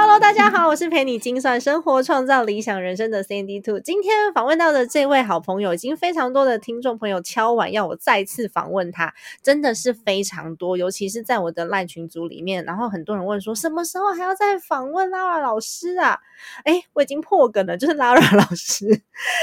Hello，大家好，我是陪你精算生活、创造理想人生的 Sandy Two。今天访问到的这位好朋友，已经非常多的听众朋友敲碗要我再次访问他，真的是非常多，尤其是在我的赖群组里面，然后很多人问说，什么时候还要再访问 Lara 老师啊？哎，我已经破梗了，就是 Lara 老师，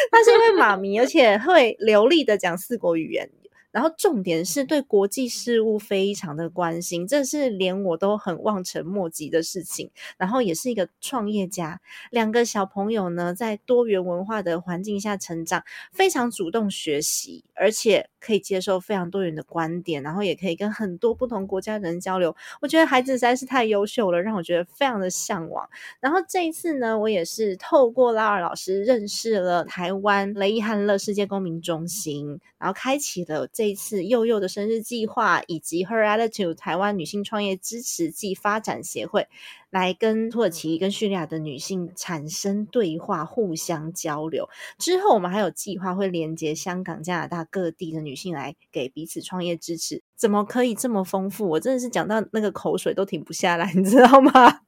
他是一位妈咪，而且会流利的讲四国语言。然后重点是对国际事务非常的关心，这是连我都很望尘莫及的事情。然后也是一个创业家，两个小朋友呢，在多元文化的环境下成长，非常主动学习，而且可以接受非常多元的观点，然后也可以跟很多不同国家的人交流。我觉得孩子实在是太优秀了，让我觉得非常的向往。然后这一次呢，我也是透过拉尔老师认识了台湾雷伊汉乐世界公民中心，然后开启了这。这次幼幼的生日计划，以及 Her Attitude 台湾女性创业支持暨发展协会，来跟土耳其跟叙利亚的女性产生对话，互相交流。之后，我们还有计划会连接香港、加拿大各地的女性来给彼此创业支持。怎么可以这么丰富？我真的是讲到那个口水都停不下来，你知道吗？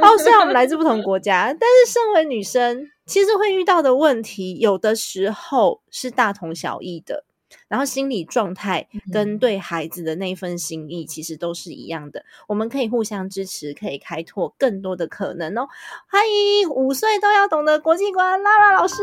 哦，虽然我们来自不同国家，但是身为女生，其实会遇到的问题，有的时候是大同小异的。然后心理状态跟对孩子的那份心意，其实都是一样的。我们可以互相支持，可以开拓更多的可能哦。欢迎五岁都要懂的国际观拉拉老师。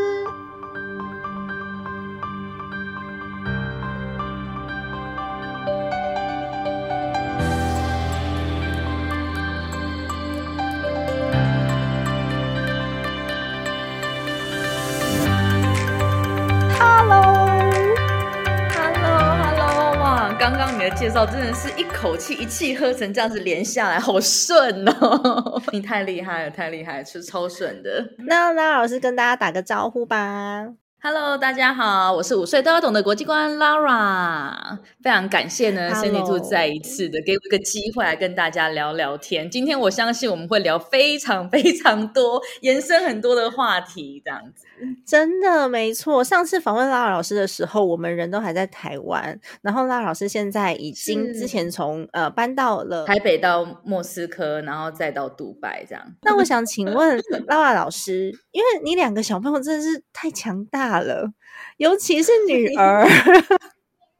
刚刚你的介绍真的是一口气一气呵成，这样子连下来好顺哦！你太厉害了，太厉害，是超顺的。那拉老师跟大家打个招呼吧。Hello，大家好，我是五岁都要懂的国际观 Lara，非常感谢呢，Cindy 兔再一次的给我一个机会来跟大家聊聊天。今天我相信我们会聊非常非常多，延伸很多的话题，这样子。真的没错，上次访问拉老师的时候，我们人都还在台湾，然后拉老师现在已经之前从呃搬到了台北到莫斯科，然后再到杜拜这样。那我想请问拉老师，因为你两个小朋友真的是太强大了，尤其是女儿。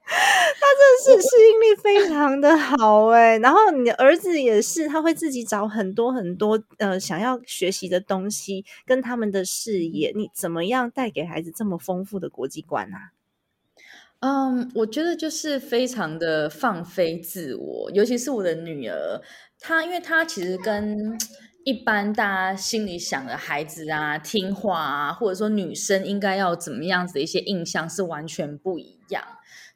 他真的是适应力非常的好哎，然后你的儿子也是，他会自己找很多很多呃想要学习的东西，跟他们的视野，你怎么样带给孩子这么丰富的国际观啊？嗯，我觉得就是非常的放飞自我，尤其是我的女儿，她因为她其实跟 一般大家心里想的孩子啊，听话啊，或者说女生应该要怎么样子的一些印象是完全不一样。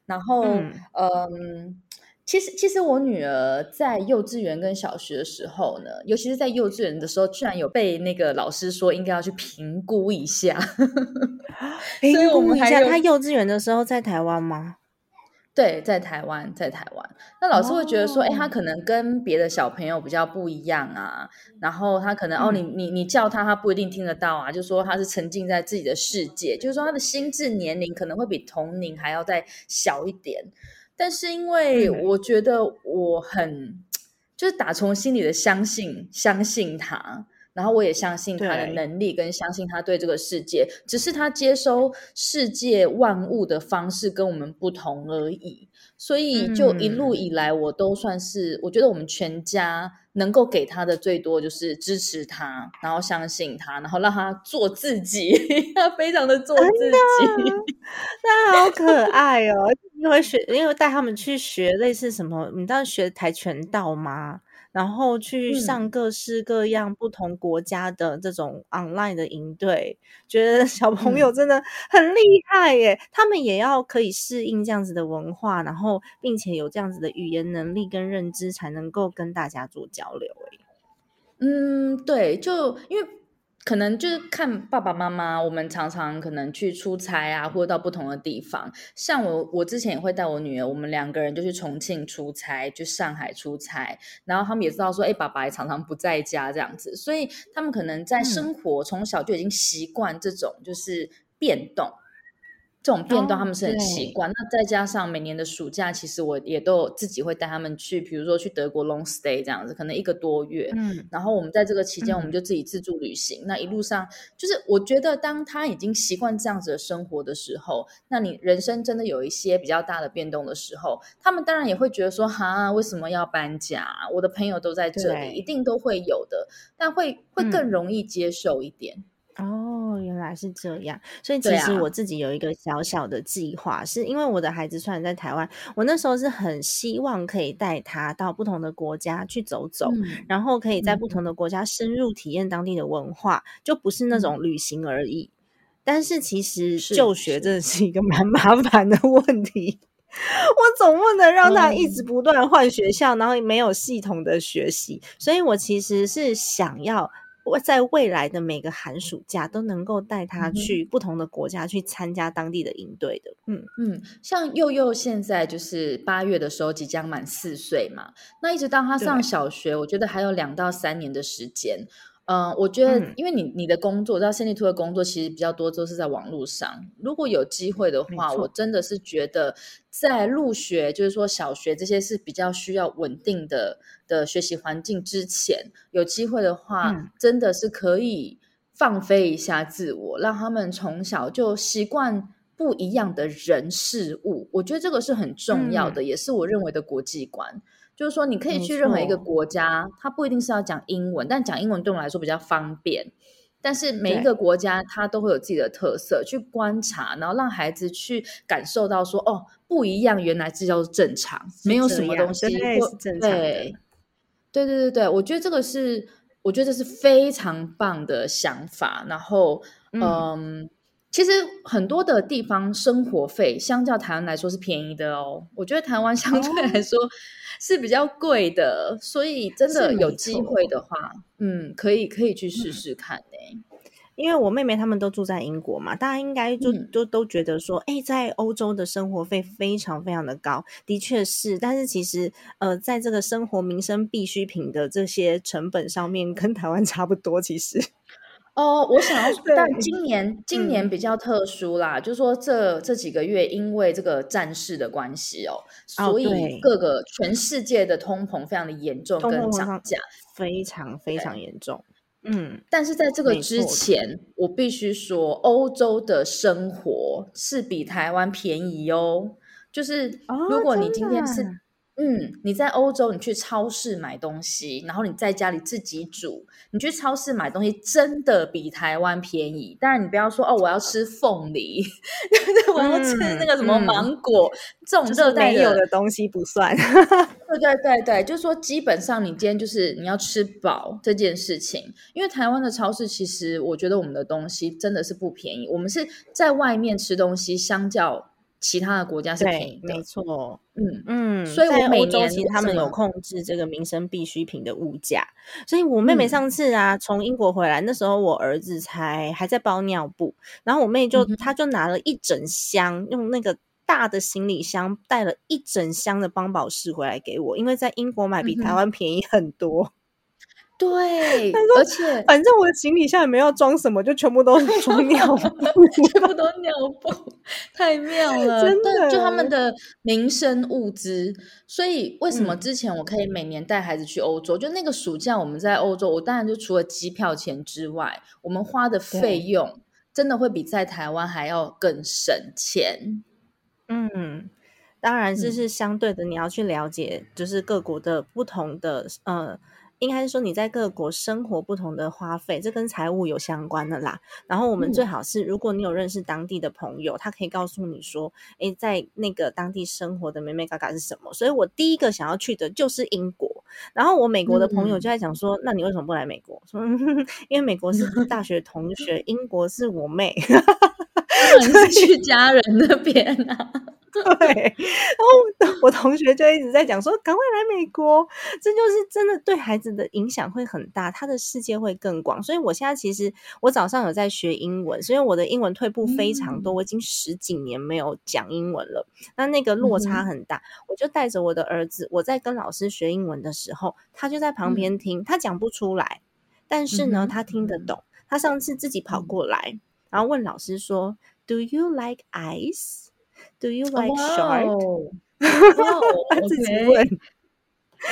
然后，嗯，其实其实我女儿在幼稚园跟小学的时候呢，尤其是在幼稚园的时候，居然有被那个老师说应该要去评估一下，评估一下。她幼稚园的时候在台湾吗？对，在台湾，在台湾。那老师会觉得说，哎，他可能跟别的小朋友比较不一样啊。然后他可能，哦，你你你叫他，他不一定听得到啊。就说他是沉浸在自己的世界，就是说他的心智年龄可能会比同龄还要再小一点。但是因为我觉得我很，就是打从心里的相信，相信他。然后我也相信他的能力，跟相信他对这个世界，只是他接收世界万物的方式跟我们不同而已。所以就一路以来，我都算是我觉得我们全家能够给他的最多就是支持他，然后相信他，然后让他做自己，他非常的做自己，那好可爱哦。因为学，因为带他们去学类似什么，你知道学跆拳道吗？然后去上各式各样不同国家的这种 online 的营队，觉得小朋友真的很厉害耶！他们也要可以适应这样子的文化，然后并且有这样子的语言能力跟认知，才能够跟大家做交流。哎，嗯，对，就因为。可能就是看爸爸妈妈，我们常常可能去出差啊，或者到不同的地方。像我，我之前也会带我女儿，我们两个人就去重庆出差，去上海出差。然后他们也知道说，哎，爸爸也常常不在家这样子，所以他们可能在生活从小就已经习惯这种就是变动。这种变动他们是很习惯，那再加上每年的暑假，其实我也都自己会带他们去，比如说去德国 long stay 这样子，可能一个多月。嗯，然后我们在这个期间，我们就自己自助旅行。那一路上，就是我觉得当他已经习惯这样子的生活的时候，那你人生真的有一些比较大的变动的时候，他们当然也会觉得说，哈，为什么要搬家？我的朋友都在这里，一定都会有的，但会会更容易接受一点。哦，原来是这样，所以其实我自己有一个小小的计划，是因为我的孩子虽然在台湾，我那时候是很希望可以带他到不同的国家去走走，然后可以在不同的国家深入体验当地的文化，就不是那种旅行而已。但是其实就学真的是一个蛮 麻烦的问题，我总不能让他一直不断换学校，然后没有系统的学习，所以我其实是想要。我在未来的每个寒暑假都能够带他去不同的国家去参加当地的营队的。嗯嗯，像佑佑现在就是八月的时候即将满四岁嘛，那一直到他上小学，我觉得还有两到三年的时间。嗯，我觉得，因为你你的工作，知道森利图的工作其实比较多都是在网络上。如果有机会的话，我真的是觉得在入学，就是说小学这些是比较需要稳定的的学习环境之前，有机会的话，真的是可以放飞一下自我，让他们从小就习惯不一样的人事物。我觉得这个是很重要的，也是我认为的国际观。就是说，你可以去任何一个国家，它不一定是要讲英文，但讲英文对我们来说比较方便。但是每一个国家它都会有自己的特色，去观察，然后让孩子去感受到说，哦，不一样，原来这叫正常，没有什么东西。对，对对对对，我觉得这个是，我觉得这是非常棒的想法。然后，嗯。其实很多的地方生活费相较台湾来说是便宜的哦，我觉得台湾相对来说是比较贵的，所以真的有机会的。话，嗯，可以可以去试试看呢。因为我妹妹他们都住在英国嘛，大家应该就都都觉得说，哎，在欧洲的生活费非常非常的高，的确是，但是其实呃，在这个生活民生必需品的这些成本上面，跟台湾差不多，其实。哦，我想要，但今年今年比较特殊啦，就是说这这几个月因为这个战事的关系哦，所以各个全世界的通膨非常的严重，跟涨价非常非常严重。嗯，但是在这个之前，我必须说，欧洲的生活是比台湾便宜哦。就是如果你今天是。嗯，你在欧洲，你去超市买东西，然后你在家里自己煮。你去超市买东西真的比台湾便宜。当然，你不要说哦，我要吃凤梨，我要吃那个什么芒果，这种热带有的东西不算。对对对对，就是说，基本上你今天就是你要吃饱这件事情。因为台湾的超市，其实我觉得我们的东西真的是不便宜。我们是在外面吃东西，相较。其他的国家是便宜的，没错，嗯嗯，所以我每年其实他们有控制这个民生必需品的物价。所以我妹妹上次啊从英国回来，那时候我儿子才还在包尿布，然后我妹就她就拿了一整箱，用那个大的行李箱带了一整箱的邦宝适回来给我，因为在英国买比台湾便宜很多。对，而且反正我的行李箱也没有装什么，就全部都是装尿布，全部都尿布，太妙 了，真的，就他们的民生物资。所以为什么之前我可以每年带孩子去欧洲？就那个暑假我们在欧洲，我当然就除了机票钱之外，我们花的费用真的会比在台湾还要更省钱。嗯，当然这是相对的，你要去了解，就是各国的不同的呃。应该是说你在各国生活不同的花费，这跟财务有相关的啦。然后我们最好是，如果你有认识当地的朋友，他可以告诉你说，哎，在那个当地生活的美美嘎嘎是什么。所以我第一个想要去的就是英国。然后我美国的朋友就在讲说，那你为什么不来美国？说 因为美国是 大学同学，英国是我妹，去 家人那边啊。对，然后我同学就一直在讲说，赶快来美国，这就是真的对孩子的影响会很大，他的世界会更广。所以我现在其实我早上有在学英文，所以我的英文退步非常多，我已经十几年没有讲英文了，那那个落差很大。我就带着我的儿子，我在跟老师学英文的时候，他就在旁边听，他讲不出来，但是呢，他听得懂。他上次自己跑过来，然后问老师说：“Do you like ice？” Do you like shark？他 自己问，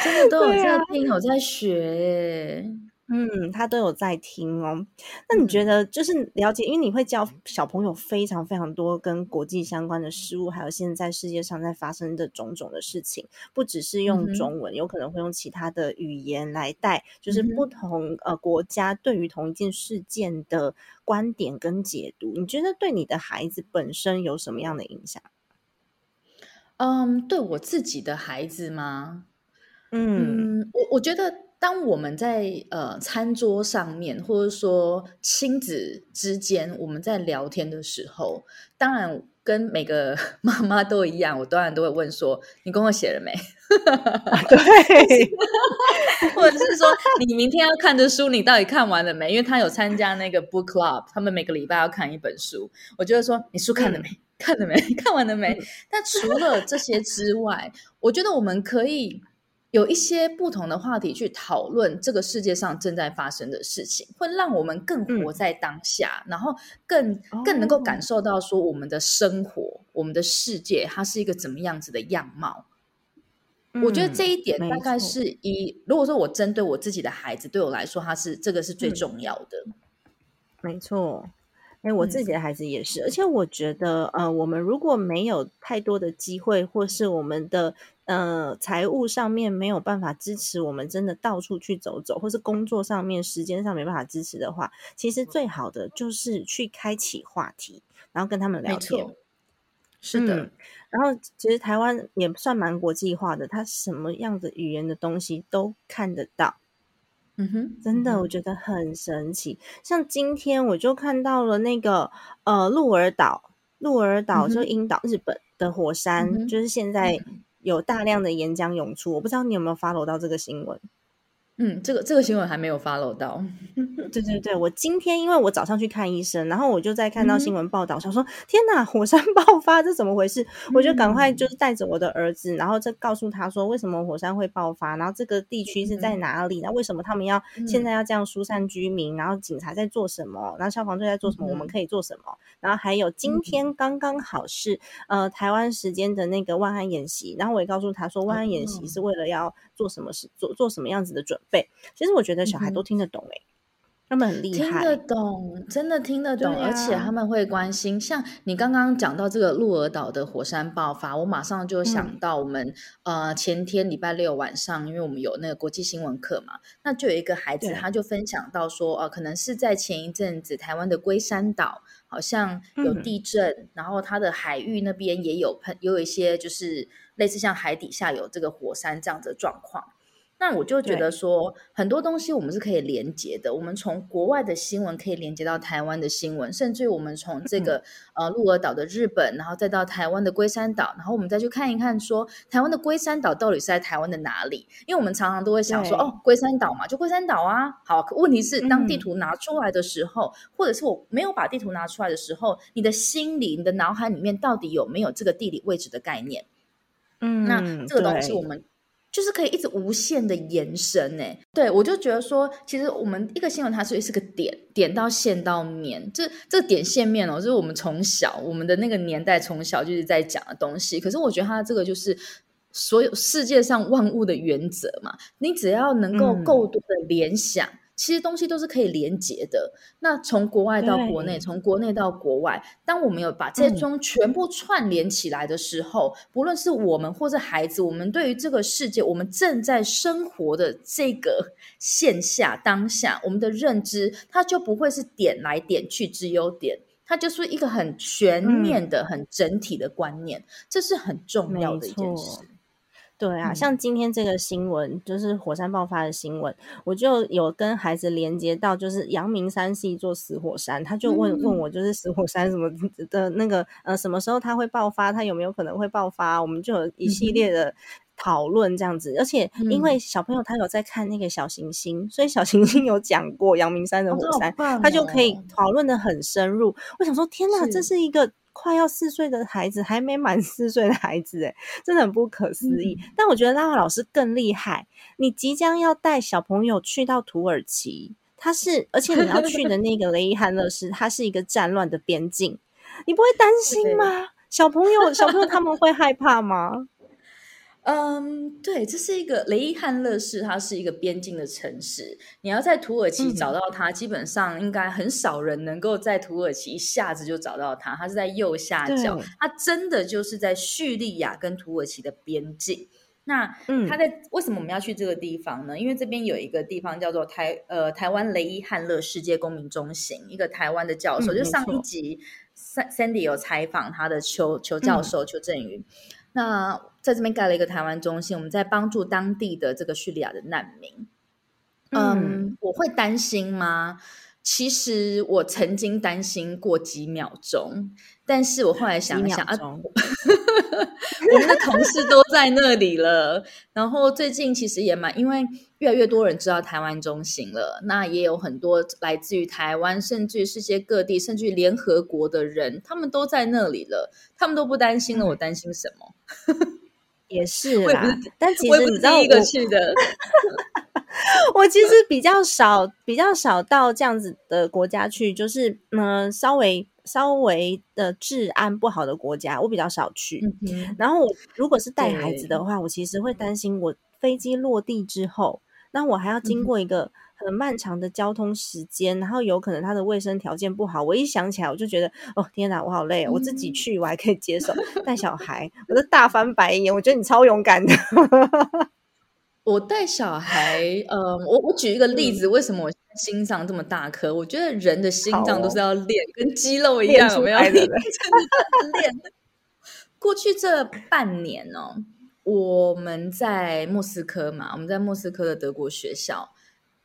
真的都有在听，有在学。嗯，他都有在听哦。那你觉得，就是了解，因为你会教小朋友非常非常多跟国际相关的事物，还有现在世界上在发生的种种的事情，不只是用中文，有可能会用其他的语言来带，就是不同呃国家对于同一件事件的观点跟解读。你觉得对你的孩子本身有什么样的影响？嗯，对我自己的孩子吗？嗯，我我觉得。当我们在呃餐桌上面，或者说亲子之间，我们在聊天的时候，当然跟每个 妈妈都一样，我当然都会问说：“你功课写了没？” 对，或者是说：“你明天要看的书，你到底看完了没？”因为他有参加那个 book club，他们每个礼拜要看一本书。我就会说：“你书看了没？看了没？看完了没？”但除了这些之外，我觉得我们可以。有一些不同的话题去讨论这个世界上正在发生的事情，会让我们更活在当下，然后更更能够感受到说我们的生活、我们的世界它是一个怎么样子的样貌。我觉得这一点大概是一，如果说我针对我自己的孩子，对我来说，他是这个是最重要的。没错。哎，我自己的孩子也是，而且我觉得，呃，我们如果没有太多的机会，或是我们的呃财务上面没有办法支持我们，真的到处去走走，或是工作上面时间上没办法支持的话，其实最好的就是去开启话题，然后跟他们聊天。是的，然后其实台湾也算蛮国际化的，它什么样的语言的东西都看得到。嗯哼，真的，我觉得很神奇。像今天我就看到了那个呃，鹿儿岛，鹿儿岛就樱岛，日本的火山，就是现在有大量的岩浆涌出。我不知道你有没有 follow 到这个新闻。嗯，这个这个新闻还没有 follow 到。对对对，我今天因为我早上去看医生，然后我就在看到新闻报道，想说天哪，火山爆发，这怎么回事？我就赶快就是带着我的儿子，然后再告诉他说为什么火山会爆发，然后这个地区是在哪里？那为什么他们要现在要这样疏散居民？然后警察在做什么？然后消防队在做什么？我们可以做什么？然后还有今天刚刚好是呃台湾时间的那个万安演习，然后我也告诉他说万安演习是为了要做什么事，做做什么样子的准。对，其实我觉得小孩都听得懂诶，他们很厉害，听得懂，真的听得懂，而且他们会关心。像你刚刚讲到这个鹿儿岛的火山爆发，我马上就想到我们呃前天礼拜六晚上，因为我们有那个国际新闻课嘛，那就有一个孩子他就分享到说，呃，可能是在前一阵子台湾的龟山岛好像有地震，然后它的海域那边也有喷，有一些就是类似像海底下有这个火山这样子的状况。那我就觉得说，很多东西我们是可以连接的。我们从国外的新闻可以连接到台湾的新闻，甚至于我们从这个呃鹿儿岛的日本，然后再到台湾的龟山岛，然后我们再去看一看，说台湾的龟山岛到底是在台湾的哪里？因为我们常常都会想说，哦，龟山岛嘛，就龟山岛啊。好，问题是当地图拿出来的时候，或者是我没有把地图拿出来的时候，你的心里、你的脑海里面到底有没有这个地理位置的概念？嗯，那这个东西我们。就是可以一直无限的延伸呢，对我就觉得说，其实我们一个新闻它是是个点，点到线到面，这这点线面哦，就是我们从小我们的那个年代从小就是在讲的东西。可是我觉得它这个就是所有世界上万物的原则嘛，你只要能够够多的联想。其实东西都是可以连接的。那从国外到国内，从国内到国外，当我们有把这些中全部串联起来的时候，不论是我们或者孩子，我们对于这个世界，我们正在生活的这个线下当下，我们的认知，它就不会是点来点去之优点。它就是一个很全面的、很整体的观念，这是很重要的一件事。对啊，像今天这个新闻，就是火山爆发的新闻，我就有跟孩子连接到，就是阳明山是一座死火山，他就问问我，就是死火山什么的那个呃，什么时候它会爆发？它有没有可能会爆发？我们就有一系列的。讨论这样子，而且因为小朋友他有在看那个小行星，所以小行星有讲过阳明山的火山，他就可以讨论的很深入。我想说，天哪，这是一个快要四岁的孩子，还没满 四岁的孩子，哎，真的很不可思议。但我觉得拉瓦老师更厉害，你即将要带小朋友去到土耳其，他是，而且你要去的那个 雷伊汉勒斯，他是一个战乱的边境，你不会担心吗？小朋友，小朋友他们会害怕吗？嗯，对，这是一个雷伊汉勒市，它是一个边境的城市。你要在土耳其找到它，基本上应该很少人能够在土耳其一下子就找到它。它是在右下角，它真的就是在叙利亚跟土耳其的边境。那它在为什么我们要去这个地方呢？因为这边有一个地方叫做台呃台湾雷伊汉勒世界公民中心，一个台湾的教授，就上一集 Sandy 有采访他的邱邱教授邱振宇。那在这边盖了一个台湾中心，我们在帮助当地的这个叙利亚的难民。嗯，我会担心吗？其实我曾经担心过几秒钟，但是我后来想一想啊，我们的同事都在那里了。然后最近其实也蛮，因为越来越多人知道台湾中心了，那也有很多来自于台湾，甚至世界各地，甚至联合国的人，他们都在那里了，他们都不担心了。我担心什么？也是啦，但其实你知道我去的，我其实比较少，比较少到这样子的国家去，就是嗯，稍微稍微的治安不好的国家，我比较少去。然后我如果是带孩子的话，我其实会担心，我飞机落地之后，那我还要经过一个。很漫长的交通时间，然后有可能他的卫生条件不好。我一想起来，我就觉得哦天哪，我好累。我自己去我还可以接受，带小孩我都大翻白眼。我觉得你超勇敢的。我带小孩，嗯，我我举一个例子，为什么我心脏这么大颗？我觉得人的心脏都是要练，跟肌肉一样，有没有？练。过去这半年呢，我们在莫斯科嘛，我们在莫斯科的德国学校。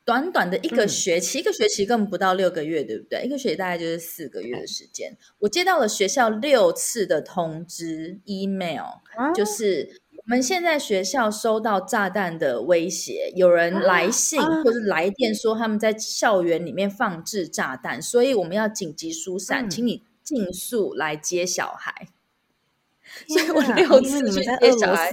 短短的一个学期，一个学期根本不到六个月，对不对？一个学期大概就是四个月的时间。我接到了学校六次的通知 email，就是我们现在学校收到炸弹的威胁，有人来信或者来电说他们在校园里面放置炸弹，所以我们要紧急疏散，请你尽速来接小孩。所以我六次去接小孩，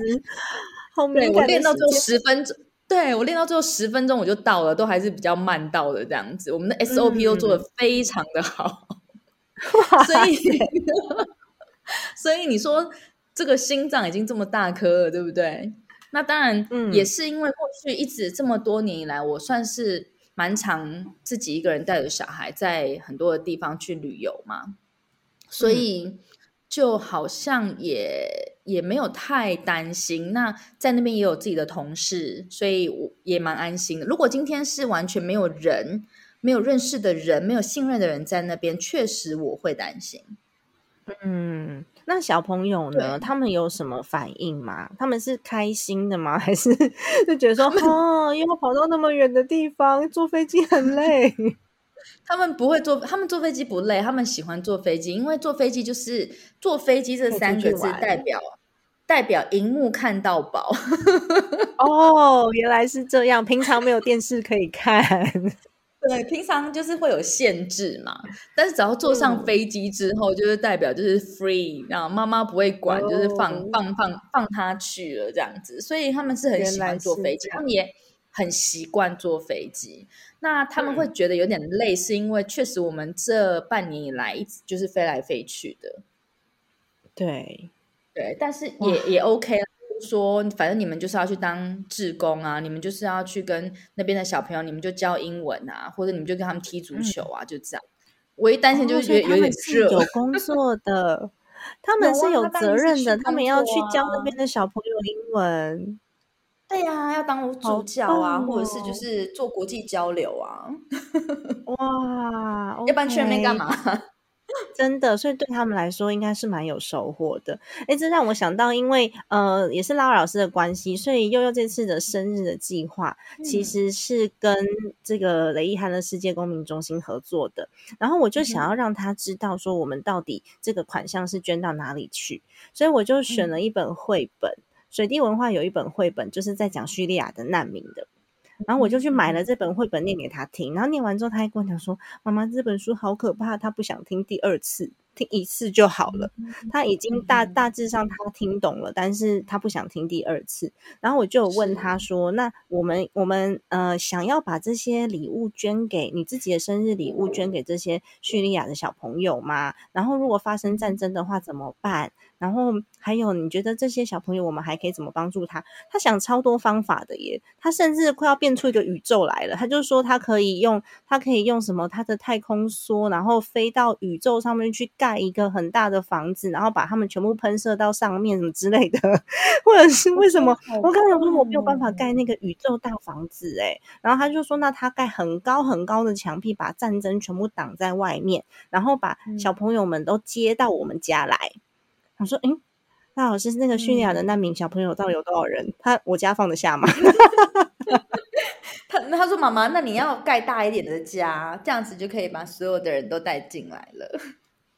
对我练到最后十分钟。对我练到最后十分钟我就到了，都还是比较慢到的这样子。我们的 SOP 都做的非常的好，所以 所以你说这个心脏已经这么大颗了，对不对？那当然也是因为过去一直这么多年以来，我算是蛮常自己一个人带着小孩在很多的地方去旅游嘛，所以。就好像也也没有太担心，那在那边也有自己的同事，所以我也蛮安心的。如果今天是完全没有人、没有认识的人、没有信任的人在那边，确实我会担心。嗯，那小朋友呢？他们有什么反应吗？他们是开心的吗？还是就觉得说，哦，又要跑到那么远的地方，坐飞机很累？他们不会坐，他们坐飞机不累，他们喜欢坐飞机，因为坐飞机就是坐飞机这三个字代表代表荧幕看到饱。哦，原来是这样，平常没有电视可以看。对，平常就是会有限制嘛，但是只要坐上飞机之后，就是代表就是 free，然后妈妈不会管，就是放放放放他去了这样子，所以他们是很喜欢坐飞机，他们也很习惯坐飞机。那他们会觉得有点累，是因为确实我们这半年以来一直就是飞来飞去的。对，对，但是也也 OK 了。说，反正你们就是要去当志工啊，你们就是要去跟那边的小朋友，你们就教英文啊，或者你们就跟他们踢足球啊，就这样。唯一担心就是觉得有点热。有工作的，他们是有责任的，他们要去教那边的小朋友英文。对呀，要当主角啊，或者是就是做国际交流啊。哇，要不然去那边干嘛？真的，所以对他们来说应该是蛮有收获的。哎，这让我想到，因为呃，也是拉老师的关系，所以悠悠这次的生日的计划其实是跟这个雷伊涵的世界公民中心合作的。然后我就想要让他知道，说我们到底这个款项是捐到哪里去，所以我就选了一本绘本。水滴文化有一本绘本，就是在讲叙利亚的难民的。然后我就去买了这本绘本，念给他听。然后念完之后，他还跟我讲说：“妈妈，这本书好可怕，他不想听第二次。”听一次就好了，他已经大大致上他听懂了，但是他不想听第二次。然后我就问他说：“那我们我们呃想要把这些礼物捐给你自己的生日礼物捐给这些叙利亚的小朋友吗？然后如果发生战争的话怎么办？然后还有你觉得这些小朋友我们还可以怎么帮助他？他想超多方法的耶，他甚至快要变出一个宇宙来了。他就说他可以用他可以用什么他的太空梭，然后飞到宇宙上面去。”盖一个很大的房子，然后把他们全部喷射到上面，什么之类的，或者是为什么？我刚才说我没有办法盖那个宇宙大房子，哎，然后他就说，那他盖很高很高的墙壁，把战争全部挡在外面，然后把小朋友们都接到我们家来。我说，嗯，那老师那个叙利亚的难民小朋友到底有多少人？他我家放得下吗？他他说，妈妈，那你要盖大一点的家，这样子就可以把所有的人都带进来了。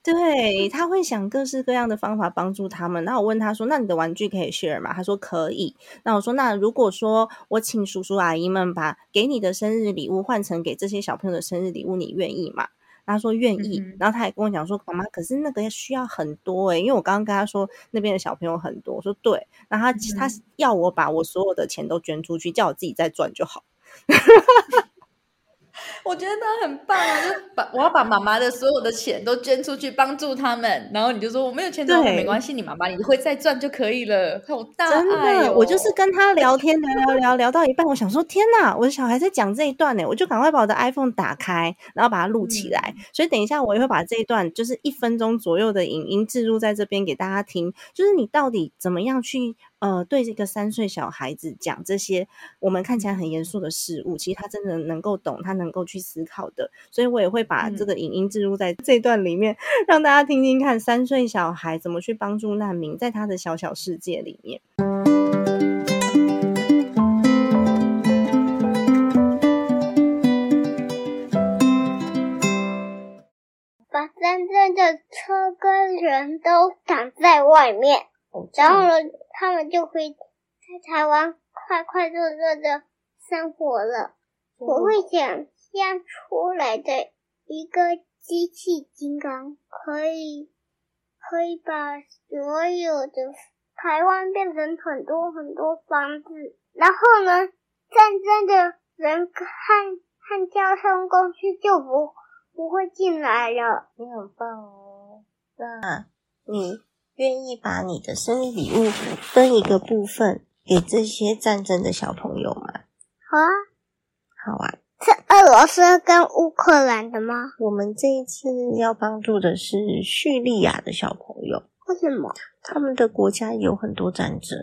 对他会想各式各样的方法帮助他们。那我问他说：“那你的玩具可以 share 吗？”他说：“可以。”那我说：“那如果说我请叔叔阿姨们把给你的生日礼物换成给这些小朋友的生日礼物，你愿意吗？”他说：“愿意。”然后他也跟我讲说：“妈妈，可是那个需要很多诶，因为我刚刚跟他说那边的小朋友很多。”我说：“对。”然后他他要我把我所有的钱都捐出去，叫我自己再赚就好。我觉得他很棒啊！就把我要把妈妈的所有的钱都捐出去帮助他们，然后你就说我没有钱赚，没关系，你妈妈你会再赚就可以了。好大爱哦！我就是跟他聊天，聊聊聊聊到一半，我想说天哪，我的小孩在讲这一段呢，我就赶快把我的 iPhone 打开，然后把它录起来。所以等一下我也会把这一段就是一分钟左右的影音置入在这边给大家听，就是你到底怎么样去。呃，对这个三岁小孩子讲这些我们看起来很严肃的事物，其实他真的能够懂，他能够去思考的。所以我也会把这个影音置入在这段里面，让大家听听看三岁小孩怎么去帮助难民，在他的小小世界里面。把真正的车跟人都挡在外面。然后呢，他们就可以在台湾快快乐乐的生活了。我会想象出来的一个机器金刚，可以可以把所有的台湾变成很多很多房子。然后呢，战争的人和和交通工具就不不会进来了。你很棒哦，那你。愿意把你的生日礼物分一个部分给这些战争的小朋友吗？好啊，好啊。是俄罗斯跟乌克兰的吗？我们这一次要帮助的是叙利亚的小朋友。为什么？他们的国家有很多战争，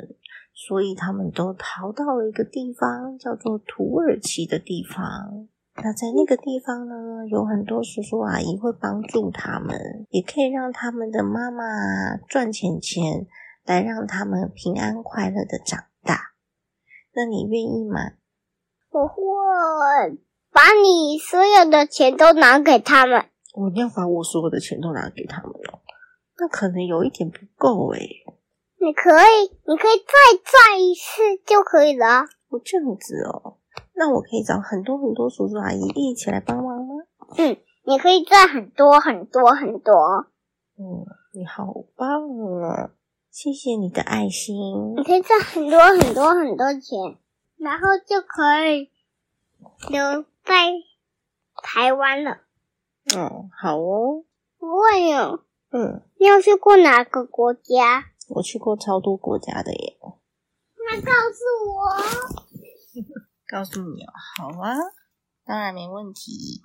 所以他们都逃到了一个地方，叫做土耳其的地方。那在那个地方呢，有很多叔叔阿姨会帮助他们，也可以让他们的妈妈赚钱钱，来让他们平安快乐的长大。那你愿意吗？我会把你所有的钱都拿给他们。我要把我所有的钱都拿给他们哦，那可能有一点不够诶。你可以，你可以再赚一次就可以了。我，这样子哦。那我可以找很多很多叔叔阿姨一起来帮忙吗？嗯，你可以赚很多很多很多。嗯，你好棒啊！谢谢你的爱心。你可以赚很多很多很多钱，然后就可以留在台湾了。嗯，好哦。我问你，嗯，你有去过哪个国家？我去过超多国家的耶。那告诉我，告诉你哦，好啊，当然没问题。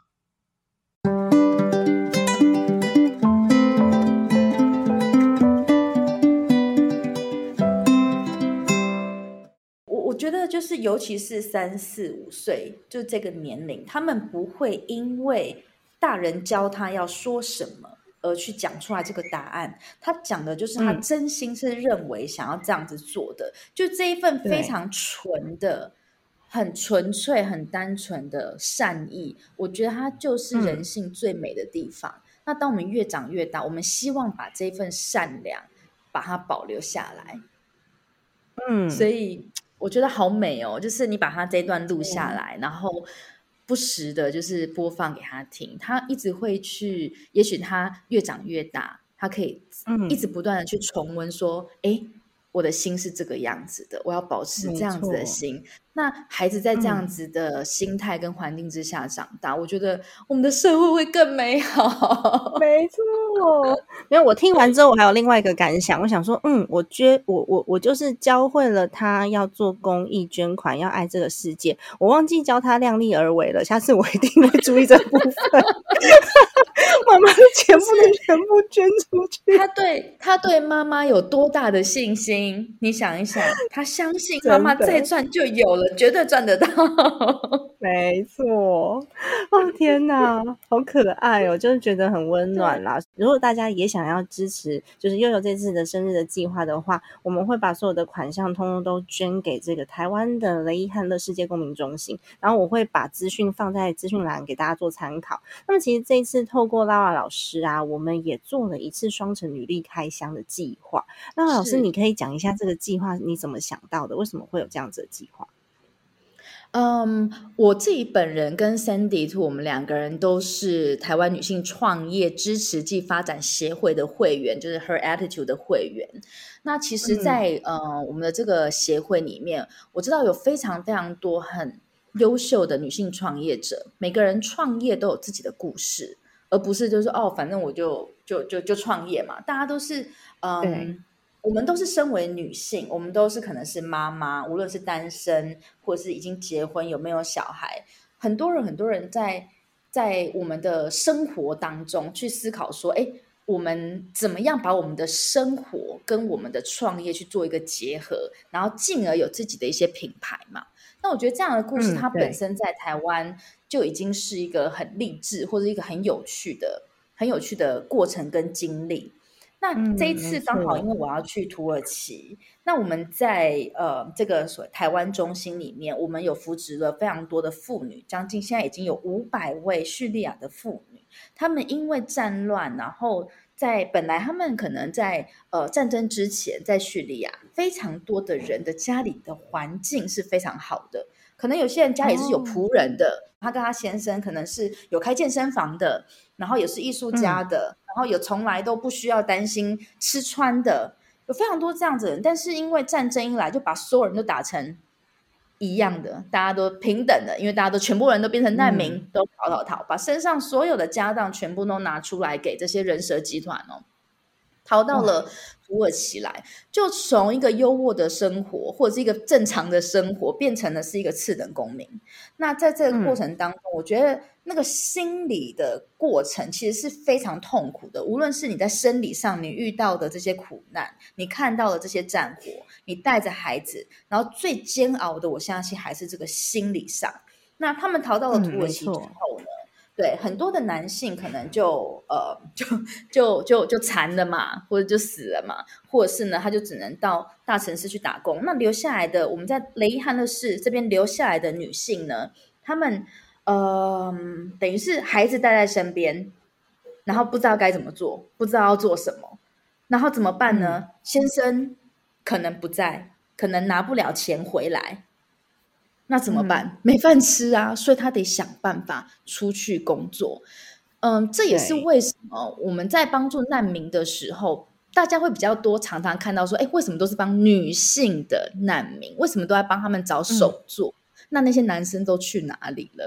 我我觉得就是，尤其是三四五岁，就这个年龄，他们不会因为大人教他要说什么。而去讲出来这个答案，他讲的就是他真心是认为想要这样子做的，就这一份非常纯的、很纯粹、很单纯的善意，我觉得它就是人性最美的地方。那当我们越长越大，我们希望把这份善良把它保留下来。嗯，所以我觉得好美哦，就是你把它这段录下来，然后。不时的，就是播放给他听，他一直会去。也许他越长越大，他可以一直不断的去重温，说：“哎。”我的心是这个样子的，我要保持这样子的心。那孩子在这样子的心态跟环境之下长大，我觉得我们的社会会更美好。没错，没有我听完之后，我还有另外一个感想，我想说，嗯，我捐我我我就是教会了他要做公益捐款，要爱这个世界。我忘记教他量力而为了，下次我一定会注意这部分。妈妈的钱不能全部捐出去。他对他对妈妈有多大的信心？你想一想，他相信妈妈再赚就有了，绝对赚得到。没错。哦天哪，好可爱哦，就是觉得很温暖啦。如果大家也想要支持，就是悠悠这次的生日的计划的话，我们会把所有的款项通通都捐给这个台湾的雷伊汉乐世界公民中心。然后我会把资讯放在资讯栏给大家做参考。那么其实这一次透过拉瓦老师啊，我们也做了一次双城履历开箱的计划。那老师，你可以讲一下这个计划你怎么想到的？为什么会有这样子的计划？嗯，我自己本人跟 Sandy 我们两个人都是台湾女性创业支持暨发展协会的会员，就是 Her Attitude 的会员。那其实，在呃我们的这个协会里面，我知道有非常非常多很优秀的女性创业者，每个人创业都有自己的故事，而不是就是哦，反正我就就就就创业嘛，大家都是嗯。我们都是身为女性，我们都是可能是妈妈，无论是单身或者是已经结婚，有没有小孩，很多人很多人在在我们的生活当中去思考说，哎，我们怎么样把我们的生活跟我们的创业去做一个结合，然后进而有自己的一些品牌嘛？那我觉得这样的故事，它本身在台湾就已经是一个很励志或者一个很有趣的、很有趣的过程跟经历。那这一次刚好，因为我要去土耳其，那我们在呃这个所台湾中心里面，我们有扶植了非常多的妇女，将近现在已经有五百位叙利亚的妇女，她们因为战乱，然后在本来他们可能在呃战争之前，在叙利亚非常多的人的家里的环境是非常好的，可能有些人家里是有仆人的，他跟他先生可能是有开健身房的，然后也是艺术家的。然后也从来都不需要担心吃穿的，有非常多这样子人，但是因为战争一来，就把所有人都打成一样的，大家都平等的，因为大家都全部人都变成难民，都逃逃逃，把身上所有的家当全部都拿出来给这些人蛇集团哦。逃到了土耳其来，就从一个优渥的生活或者是一个正常的生活，变成了是一个次等公民。那在这个过程当中，我觉得那个心理的过程其实是非常痛苦的。无论是你在生理上你遇到的这些苦难，你看到的这些战火，你带着孩子，然后最煎熬的，我相信还是这个心理上。那他们逃到了土耳其之后呢？对很多的男性可能就呃就就就就残了嘛，或者就死了嘛，或者是呢他就只能到大城市去打工。那留下来的我们在雷伊汉勒市这边留下来的女性呢，她们呃等于是孩子带在身边，然后不知道该怎么做，不知道要做什么，然后怎么办呢？先生可能不在，可能拿不了钱回来。那怎么办？没饭吃啊，所以他得想办法出去工作。嗯，这也是为什么我们在帮助难民的时候，大家会比较多，常常看到说，哎，为什么都是帮女性的难民？为什么都在帮他们找手作？那那些男生都去哪里了？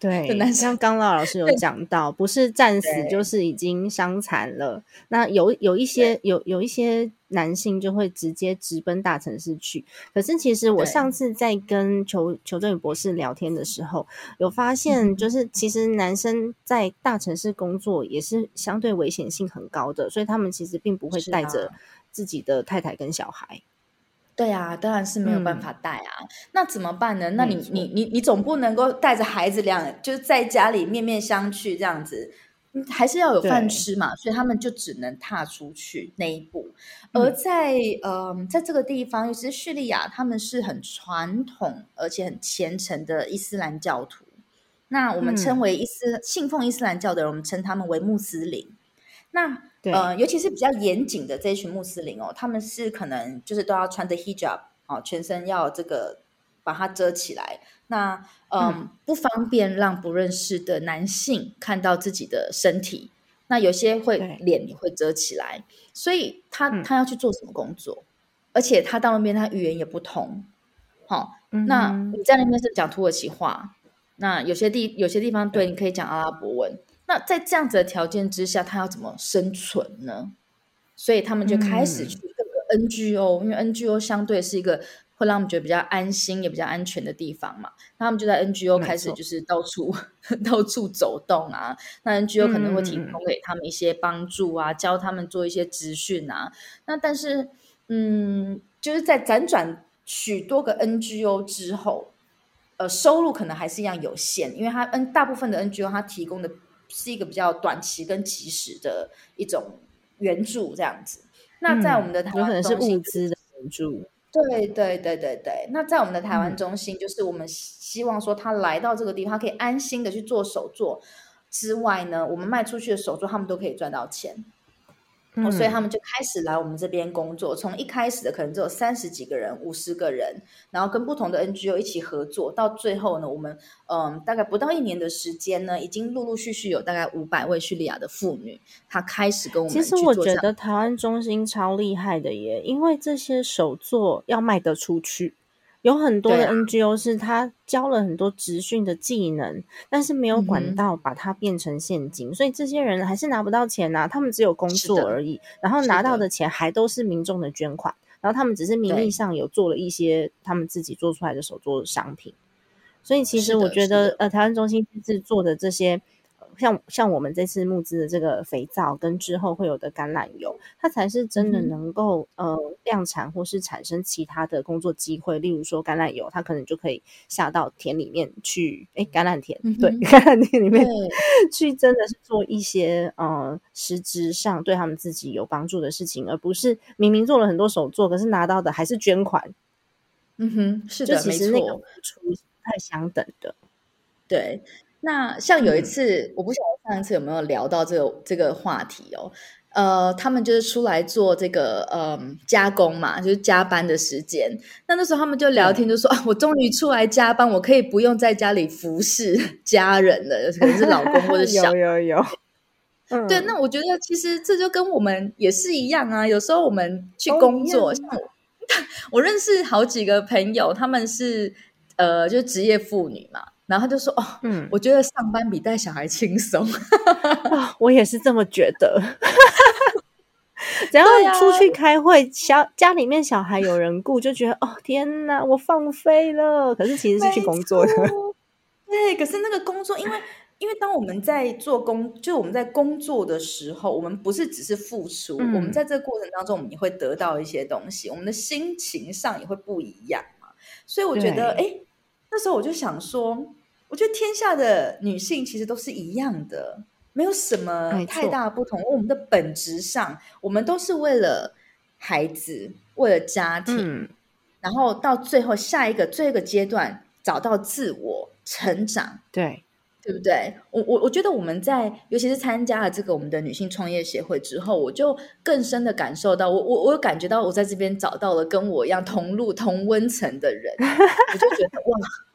对，像刚老老师有讲到，不是战死就是已经伤残了。那有有一些有有一些男性就会直接直奔大城市去。可是其实我上次在跟裘裘振宇博士聊天的时候，有发现就是其实男生在大城市工作也是相对危险性很高的，所以他们其实并不会带着自己的太太跟小孩。对啊，当然是没有办法带啊。那怎么办呢？那你你你你总不能够带着孩子两就是在家里面面相觑这样子，还是要有饭吃嘛。所以他们就只能踏出去那一步。而在呃，在这个地方，其实叙利亚他们是很传统而且很虔诚的伊斯兰教徒。那我们称为伊斯信奉伊斯兰教的人，我们称他们为穆斯林。那呃，尤其是比较严谨的这一群穆斯林哦，他们是可能就是都要穿着 hijab 哦，全身要这个把它遮起来。那嗯，不方便让不认识的男性看到自己的身体。那有些会脸会遮起来，所以他他要去做什么工作？而且他到那边他语言也不通。好，那你在那边是讲土耳其话，那有些地有些地方对你可以讲阿拉伯文。那在这样子的条件之下，他要怎么生存呢？所以他们就开始去各个 NGO，因为 NGO 相对是一个会让我们觉得比较安心也比较安全的地方嘛。那他们就在 NGO 开始就是到处 到处走动啊。那 NGO 可能会提供给他们一些帮助啊，教他们做一些资讯啊。那但是，嗯，就是在辗转许多个 NGO 之后，呃，收入可能还是一样有限，因为他 N 大部分的 NGO 他提供的。是一个比较短期跟及时的一种援助，这样子。那在我们的台湾中心，物资的援助。对对对对对。那在我们的台湾中心，就是我们希望说，他来到这个地方，可以安心的去做手作之外呢，我们卖出去的手作，他们都可以赚到钱。哦，所以他们就开始来我们这边工作。从一开始的可能只有三十几个人、五十个人，然后跟不同的 NGO 一起合作，到最后呢，我们嗯，大概不到一年的时间呢，已经陆陆续续有大概五百位叙利亚的妇女，她开始跟我们。其实我觉得台湾中心超厉害的耶，因为这些手作要卖得出去。有很多的 NGO 是他教了很多职训的技能，但是没有管道把它变成现金，所以这些人还是拿不到钱呐。他们只有工作而已，然后拿到的钱还都是民众的捐款，然后他们只是名义上有做了一些他们自己做出来的手作商品。所以其实我觉得，呃，台湾中心制做的这些。像像我们这次募资的这个肥皂，跟之后会有的橄榄油，它才是真的能够呃量产或是产生其他的工作机会。例如说橄榄油，它可能就可以下到田里面去，哎，橄榄田，对，橄榄田里面 去，真的是做一些呃实质上对他们自己有帮助的事情，而不是明明做了很多手作，可是拿到的还是捐款。嗯哼，是的，没错，不太相等的，对。那像有一次，我不晓得上一次有没有聊到这个这个话题哦。呃，他们就是出来做这个呃加工嘛，就是加班的时间。那那时候他们就聊天，就说啊，我终于出来加班，我可以不用在家里服侍 家人了，可能是老公或者 小有有有。对，那我觉得其实这就跟我们也是一样啊。有时候我们去工作，像我，我认识好几个朋友，他们是呃，就职业妇女嘛。然后就说：“哦，嗯，我觉得上班比带小孩轻松。我也是这么觉得。只要出去开会，小家里面小孩有人顾，就觉得哦，天哪，我放飞了。可是其实是去工作的。对，可是那个工作，因为因为当我们在做工，就我们在工作的时候，我们不是只是付出，我们在这个过程当中，我们也会得到一些东西，我们的心情上也会不一样嘛。所以我觉得，哎，那时候我就想说。”我觉得天下的女性其实都是一样的，没有什么太大的不同。我们的本质上，我们都是为了孩子，为了家庭，然后到最后下一个最后一个阶段找到自我成长，对对不对？我我我觉得我们在尤其是参加了这个我们的女性创业协会之后，我就更深的感受到，我我我有感觉到我在这边找到了跟我一样同路同温层的人，我就觉得哇。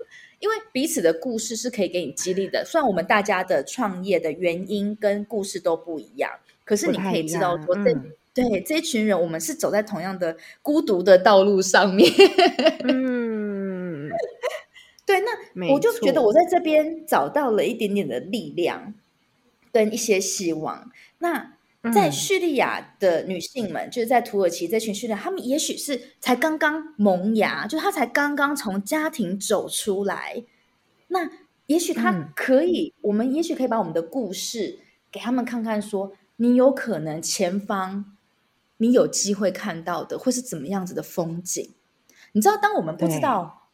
因为彼此的故事是可以给你激励的，虽然我们大家的创业的原因跟故事都不一样，可是你可以知道说，这对这一群人，我们是走在同样的孤独的道路上面。嗯，对，那我就觉得我在这边找到了一点点的力量跟一些希望。那在叙利亚的女性们，就是在土耳其这群叙利亚，她们也许是才刚刚萌芽，就她才刚刚从家庭走出来。那也许她可以，我们也许可以把我们的故事给他们看看，说你有可能前方你有机会看到的会是怎么样子的风景。你知道，当我们不知道。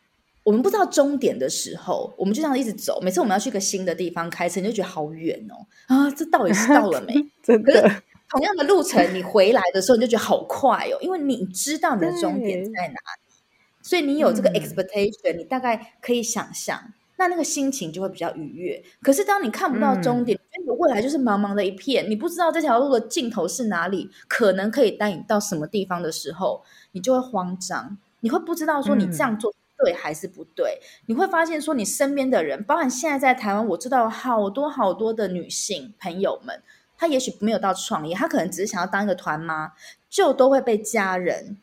我们不知道终点的时候，我们就这样一直走。每次我们要去一个新的地方开车，你就觉得好远哦啊！这到底是到了没？真的。同样的路程，你回来的时候你就觉得好快哦，因为你知道你的终点在哪里，所以你有这个 expectation，你大概可以想象，那那个心情就会比较愉悦。可是当你看不到终点，觉得未来就是茫茫的一片，你不知道这条路的尽头是哪里，可能可以带你到什么地方的时候，你就会慌张，你会不知道说你这样做。对还是不对？你会发现说，你身边的人，包含现在在台湾，我知道好多好多的女性朋友们，她也许没有到创业，她可能只是想要当一个团妈，就都会被家人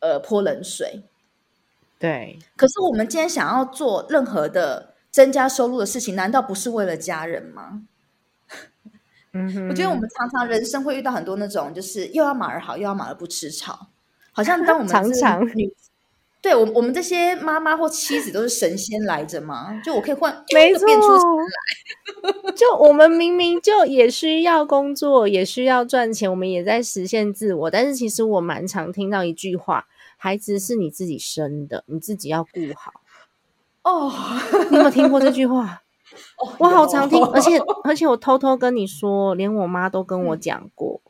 呃泼冷水。对，可是我们今天想要做任何的增加收入的事情，难道不是为了家人吗？嗯，我觉得我们常常人生会遇到很多那种，就是又要马儿好，又要马儿不吃草，好像当我们常常女。对我，我们这些妈妈或妻子都是神仙来着嘛？就我可以换，没错，变出来。就我们明明就也需要工作，也需要赚钱，我们也在实现自我。但是其实我蛮常听到一句话：孩子是你自己生的，你自己要顾好。哦，你有没有听过这句话？我好常听，而且而且我偷偷跟你说，连我妈都跟我讲过。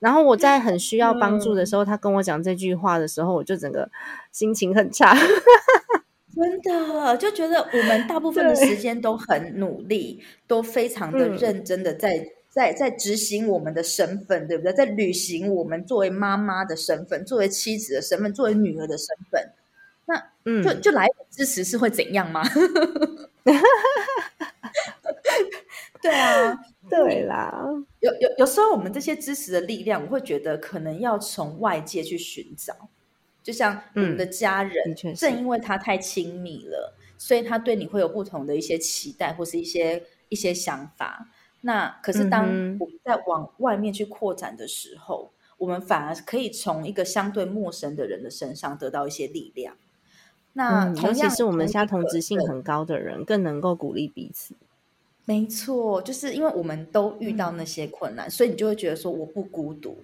然后我在很需要帮助的时候，她跟我讲这句话的时候，我就整个心情很差。真的就觉得我们大部分的时间都很努力，都非常的认真的在在在执行我们的身份，对不对？在履行我们作为妈妈的身份，作为妻子的身份，作为女儿的身份。那嗯，就就来支持是会怎样吗？对啊，对啦，有有有时候我们这些支持的力量，我会觉得可能要从外界去寻找，就像我们的家人，正因为他太亲密了，所以他对你会有不同的一些期待或是一些一些想法。那可是当我们在往外面去扩展的时候，我们反而可以从一个相对陌生的人的身上得到一些力量。那尤其是我们相同质性很高的人，更能够鼓励彼此。没错，就是因为我们都遇到那些困难，所以你就会觉得说我不孤独。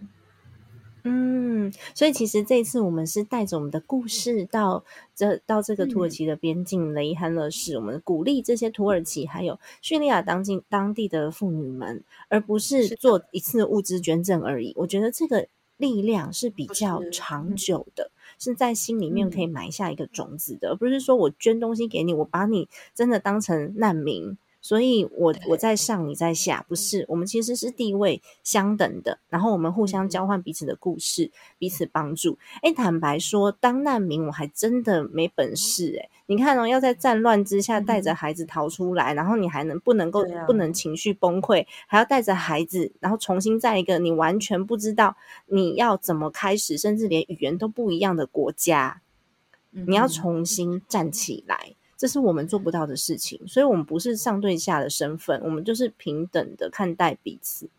嗯，所以其实这次我们是带着我们的故事到这到这个土耳其的边境雷汉勒市，我们鼓励这些土耳其还有叙利亚当地当地的妇女们，而不是做一次物资捐赠而已。我觉得这个力量是比较长久的，是在心里面可以埋下一个种子的，而不是说我捐东西给你，我把你真的当成难民。所以，我我在上，你在下，不是我们其实是地位相等的，然后我们互相交换彼此的故事，彼此帮助。哎，坦白说，当难民我还真的没本事哎。你看哦，要在战乱之下带着孩子逃出来，然后你还能不能够不能情绪崩溃，还要带着孩子，然后重新在一个你完全不知道你要怎么开始，甚至连语言都不一样的国家，你要重新站起来。这是我们做不到的事情，所以我们不是上对下的身份，我们就是平等的看待彼此，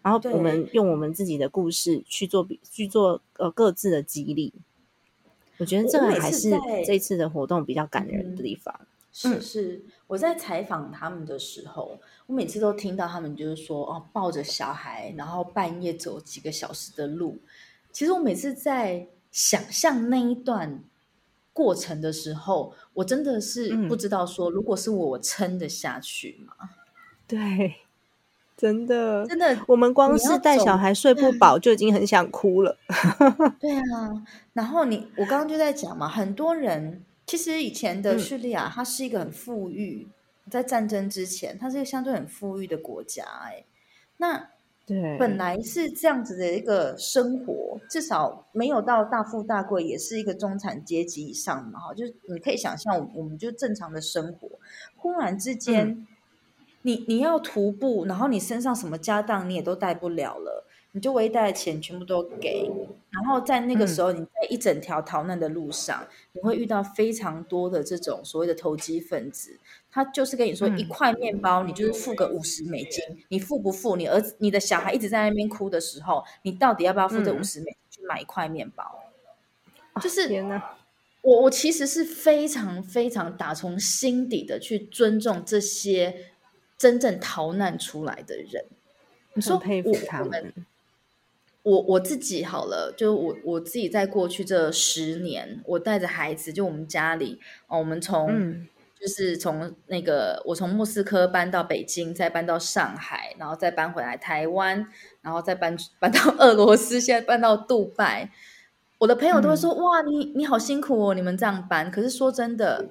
然后我们用我们自己的故事去做比去做呃各自的激励。我觉得这个还是这次的活动比较感人的地方。是是，我在采访他们的时候，我每次都听到他们就是说哦，抱着小孩，然后半夜走几个小时的路。其实我每次在想象那一段。过程的时候，我真的是不知道说，如果是我，我撑得下去吗？对，真的，真的，我们光是带小孩睡不饱就已经很想哭了。对啊，然后你，我刚刚就在讲嘛，很多人其实以前的叙利亚，它是一个很富裕，在战争之前，它是一个相对很富裕的国家。哎，那。对，本来是这样子的一个生活，至少没有到大富大贵，也是一个中产阶级以上嘛。哈，就是你可以想象，我们就正常的生活，忽然之间，你你要徒步，然后你身上什么家当你也都带不了了，你就唯一带的钱全部都给，然后在那个时候，你在一整条逃难的路上，你会遇到非常多的这种所谓的投机分子，他就是跟你说一块面包，你就是付个五十美金，你付不付？你儿子、你的小孩一直在那边哭的时候，你到底要不要付这五十美金去买一块面包？就是天哪！我我其实是非常非常打从心底的去尊重这些真正逃难出来的人。你说佩服他们。我我自己好了，就我我自己在过去这十年，我带着孩子，就我们家里哦，我们从就是从那个我从莫斯科搬到北京，再搬到上海，然后再搬回来台湾，然后再搬搬到 俄罗斯，现在搬到杜拜。我的朋友都会说：“哇，你你好辛苦哦，你们这样搬。”可是说真的，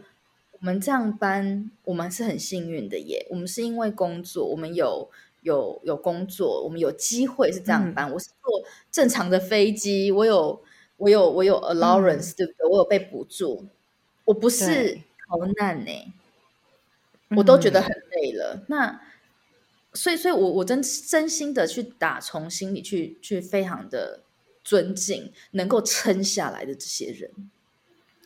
我们这样搬，我们是很幸运的耶。我们是因为工作，我们有。有有工作，我们有机会是这样搬。我是坐正常的飞机，我有我有我有 allowance，对不对？我有被补助，我不是逃难呢，我都觉得很累了。那所以，所以我我真真心的去打从心里去去非常的尊敬能够撑下来的这些人，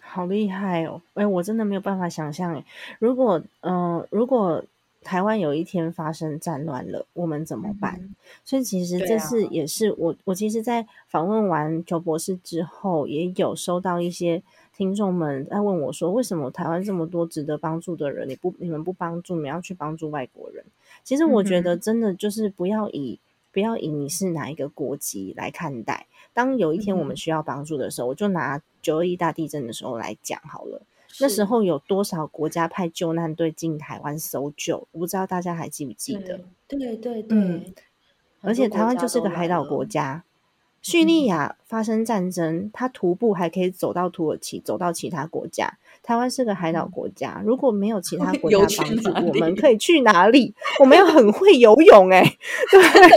好厉害哦！哎，我真的没有办法想象，哎，如果嗯，如果。台湾有一天发生战乱了，我们怎么办？所以其实这是也是我我其实，在访问完邱博士之后，也有收到一些听众们在问我说，为什么台湾这么多值得帮助的人，你不你们不帮助，你要去帮助外国人？其实我觉得真的就是不要以不要以你是哪一个国籍来看待。当有一天我们需要帮助的时候，我就拿九二一大地震的时候来讲好了。那时候有多少国家派救难队进台湾搜救？我不知道大家还记不记得？对对对，而且台湾就是个海岛国家。叙利亚发生战争，他徒步还可以走到土耳其，走到其他国家。台湾是个海岛国家，如果没有其他国家帮助，我们 可以去哪里？我们要很会游泳 哎！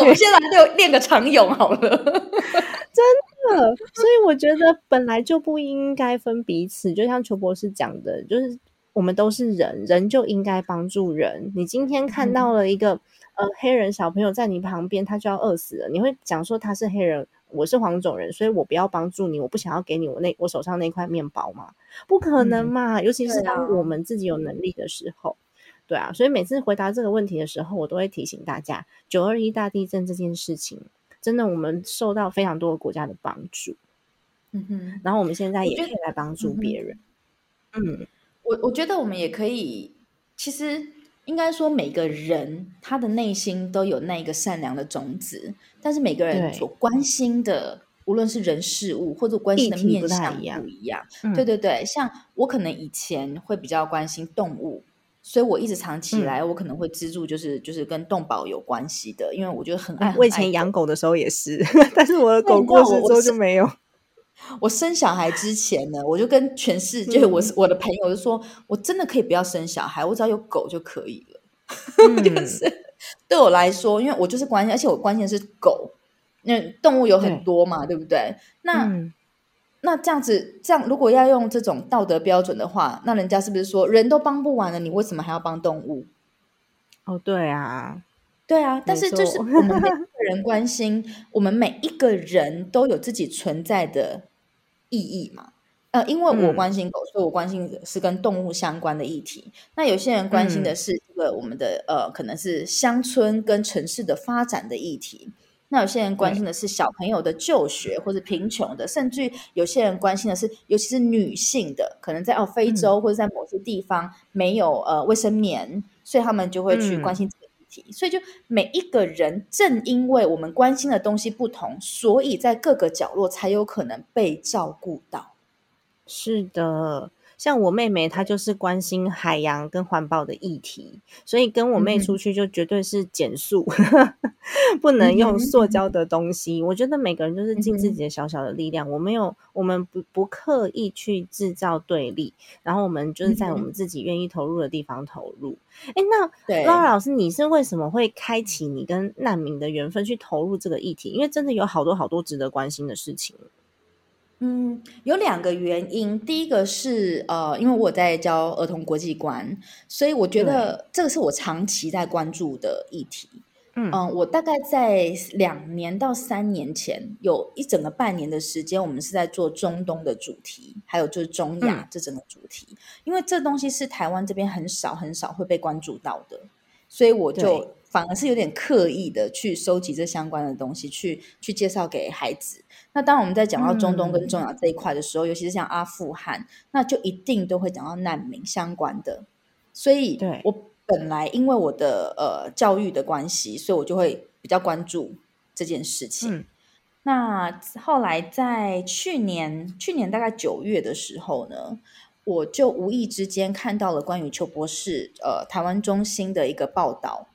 我们先来练练个长泳好了，真的。所以我觉得本来就不应该分彼此，就像裘博士讲的，就是我们都是人，人就应该帮助人。你今天看到了一个呃黑人小朋友在你旁边，他就要饿死了，你会讲说他是黑人，我是黄种人，所以我不要帮助你，我不想要给你我那我手上那块面包吗？不可能嘛！尤其是当我们自己有能力的时候，对啊。所以每次回答这个问题的时候，我都会提醒大家，九二一大地震这件事情。真的，我们受到非常多国家的帮助，嗯哼，然后我们现在也可以来帮助别人。嗯，我我觉得我们也可以，其实应该说每个人他的内心都有那一个善良的种子，但是每个人所关心的，无论是人事物或者关心的面向不一样。对对对，像我可能以前会比较关心动物。所以我一直藏起来，我可能会资助，就是就是跟动保有关系的，因为我觉得很爱。我以前养狗的时候也是，但是我的狗过世之后就没有。我生小孩之前呢，我就跟全世界我我的朋友就说，我真的可以不要生小孩，我只要有狗就可以了。就是对我来说，因为我就是关心，而且我关心的是狗，那动物有很多嘛，对不对？那。那这样子，这样如果要用这种道德标准的话，那人家是不是说人都帮不完了，你为什么还要帮动物？哦，对啊，对啊。但是就是我们每个人关心，我们每一个人都有自己存在的意义嘛？呃，因为我关心狗，所以我关心的是跟动物相关的议题。那有些人关心的是这个我们的呃，可能是乡村跟城市的发展的议题。那有些人关心的是小朋友的就学，或者贫穷的，甚至有些人关心的是，尤其是女性的，可能在哦非洲或者在某些地方没有呃卫生棉，所以他们就会去关心这个议所以就每一个人，正因为我们关心的东西不同，所以在各个角落才有可能被照顾到。是的。像我妹妹，她就是关心海洋跟环保的议题，所以跟我妹出去就绝对是减速，不能用塑胶的东西。我觉得每个人就是尽自己的小小的力量，我没有，我们不不刻意去制造对立，然后我们就是在我们自己愿意投入的地方投入。哎，那高老师，你是为什么会开启你跟难民的缘分去投入这个议题？因为真的有好多好多值得关心的事情。嗯，有两个原因。第一个是呃，因为我在教儿童国际观，所以我觉得这个是我长期在关注的议题。嗯，我大概在两年到三年前，有一整个半年的时间，我们是在做中东的主题，还有就是中亚这整个主题，因为这东西是台湾这边很少很少会被关注到的，所以我就反而是有点刻意的去收集这相关的东西，去去介绍给孩子。那当我们在讲到中东跟中亚这一块的时候，尤其是像阿富汗，那就一定都会讲到难民相关的，所以对我。本来因为我的呃教育的关系，所以我就会比较关注这件事情。那后来在去年，去年大概九月的时候呢，我就无意之间看到了关于邱博士呃台湾中心的一个报道。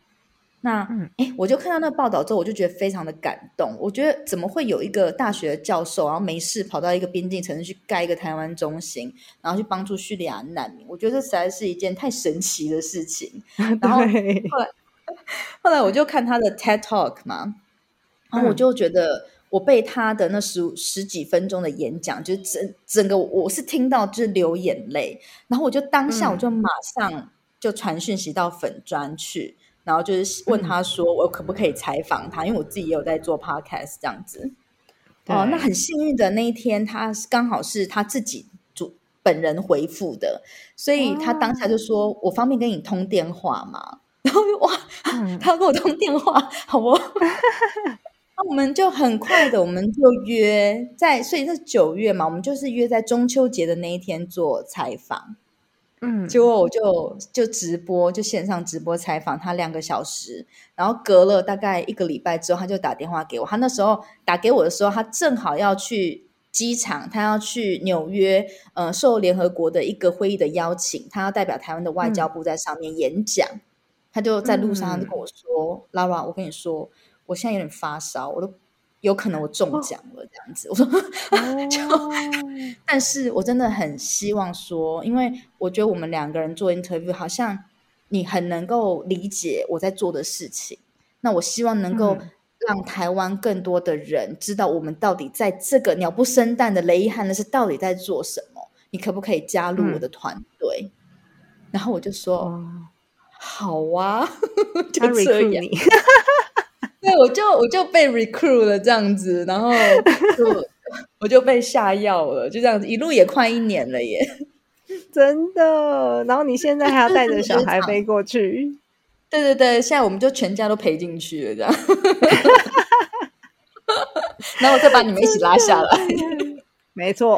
那哎，我就看到那个报道之后，我就觉得非常的感动。我觉得怎么会有一个大学的教授，然后没事跑到一个边境城市去盖一个台湾中心，然后去帮助叙利亚难民？我觉得这实在是一件太神奇的事情。然后后来，后来我就看他的 TED Talk 嘛，然后我就觉得我被他的那十十几分钟的演讲，就整整个我是听到就是流眼泪。然后我就当下我就马上就传讯息到粉砖去。然后就是问他说：“我可不可以采访他？因为我自己也有在做 podcast 这样子。”哦，那很幸运的那一天，他刚好是他自己主本人回复的，所以他当下就说：“我方便跟你通电话吗？” 然后哇，他跟我通电话，好不？那我们就很快的，我们就约在，所以是九月嘛，我们就是约在中秋节的那一天做采访。嗯，结果我就就直播，就线上直播采访他两个小时，然后隔了大概一个礼拜之后，他就打电话给我。他那时候打给我的时候，他正好要去机场，他要去纽约，呃，受联合国的一个会议的邀请，他要代表台湾的外交部在上面演讲。他就在路上就跟我说：“Lara，我跟你说，我现在有点发烧，我都。”有可能我中奖了这样子，我说 就，但是我真的很希望说，因为我觉得我们两个人做 interview，好像你很能够理解我在做的事情。那我希望能够让台湾更多的人知道，我们到底在这个鸟不生蛋的雷伊汉的是到底在做什么？你可不可以加入我的团队？然后我就说好啊，就这样。对，我就我就被 recruit 了这样子，然后就 我就被下药了，就这样子，一路也快一年了耶，真的。然后你现在还要带着小孩 飞过去？对对对，现在我们就全家都陪进去了，这样。然后我再把你们一起拉下来，没错。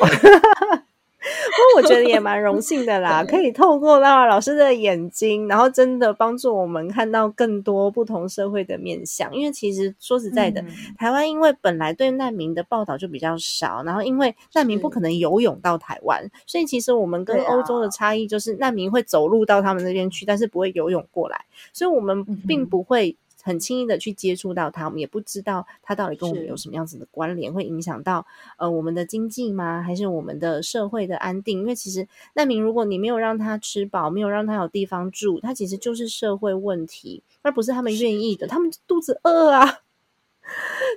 不过我觉得也蛮荣幸的啦，可以透过拉拉老师的眼睛，然后真的帮助我们看到更多不同社会的面相。因为其实说实在的，台湾因为本来对难民的报道就比较少，然后因为难民不可能游泳到台湾，所以其实我们跟欧洲的差异就是难民会走路到他们那边去，但是不会游泳过来，所以我们并不会。很轻易的去接触到他，我们也不知道他到底跟我们有什么样子的关联，会影响到呃我们的经济吗？还是我们的社会的安定？因为其实难民，如果你没有让他吃饱，没有让他有地方住，他其实就是社会问题，而不是他们愿意的。他们肚子饿啊，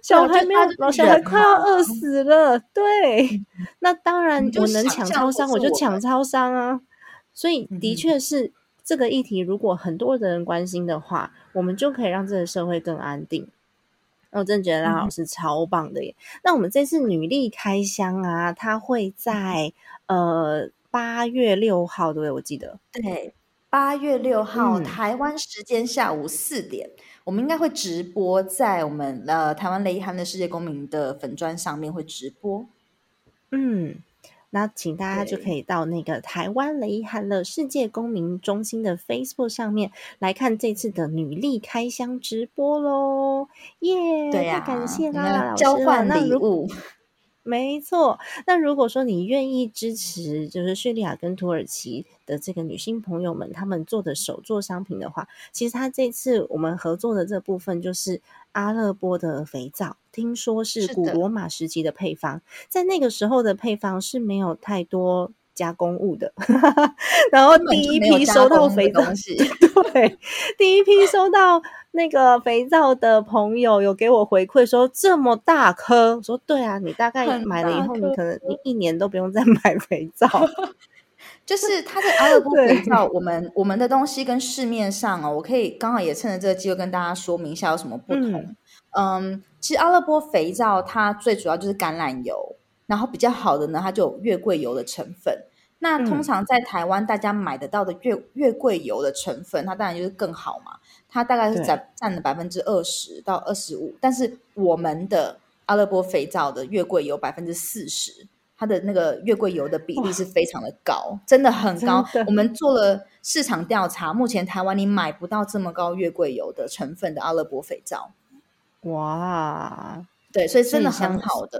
小孩没有，小孩快要饿死了。对，那当然我能抢超商，我就抢超商啊。所以的确是。这个议题如果很多的人关心的话，我们就可以让这个社会更安定。我真的觉得拉老师超棒的耶！那我们这次女力开箱啊，它会在呃八月六号，对不对？我记得对，八月六号台湾时间下午四点，我们应该会直播在我们呃台湾雷汉的世界公民的粉砖上面会直播。嗯。那请大家就可以到那个台湾雷汉乐世界公民中心的 Facebook 上面来看这次的女力开箱直播喽！耶，对呀，感谢啦，交换礼物。没错，那如果说你愿意支持，就是叙利亚跟土耳其的这个女性朋友们他们做的手作商品的话，其实他这次我们合作的这部分就是阿勒波的肥皂，听说是古罗马时期的配方，在那个时候的配方是没有太多。加工物的，然后第一批收到肥皂，对，第一批收到那个肥皂的朋友有给我回馈说这么大颗，说对啊，你大概买了以后，你可能你一年都不用再 买肥皂。就是它的阿勒波肥皂，我们我们的东西跟市面上哦，我可以刚好也趁着这个机会跟大家说明一下有什么不同。嗯，其实阿勒波肥皂它最主要就是橄榄油，然后比较好的呢，它就有月桂油的成分。那通常在台湾大家买得到的月月桂油的成分，它当然就是更好嘛。它大概是占占了百分之二十到二十五，但是我们的阿勒波肥皂的月桂油百分之四十，它的那个月桂油的比例是非常的高，真的很高。我们做了市场调查，目前台湾你买不到这么高月桂油的成分的阿勒波肥皂。哇，对，所以真的很好的。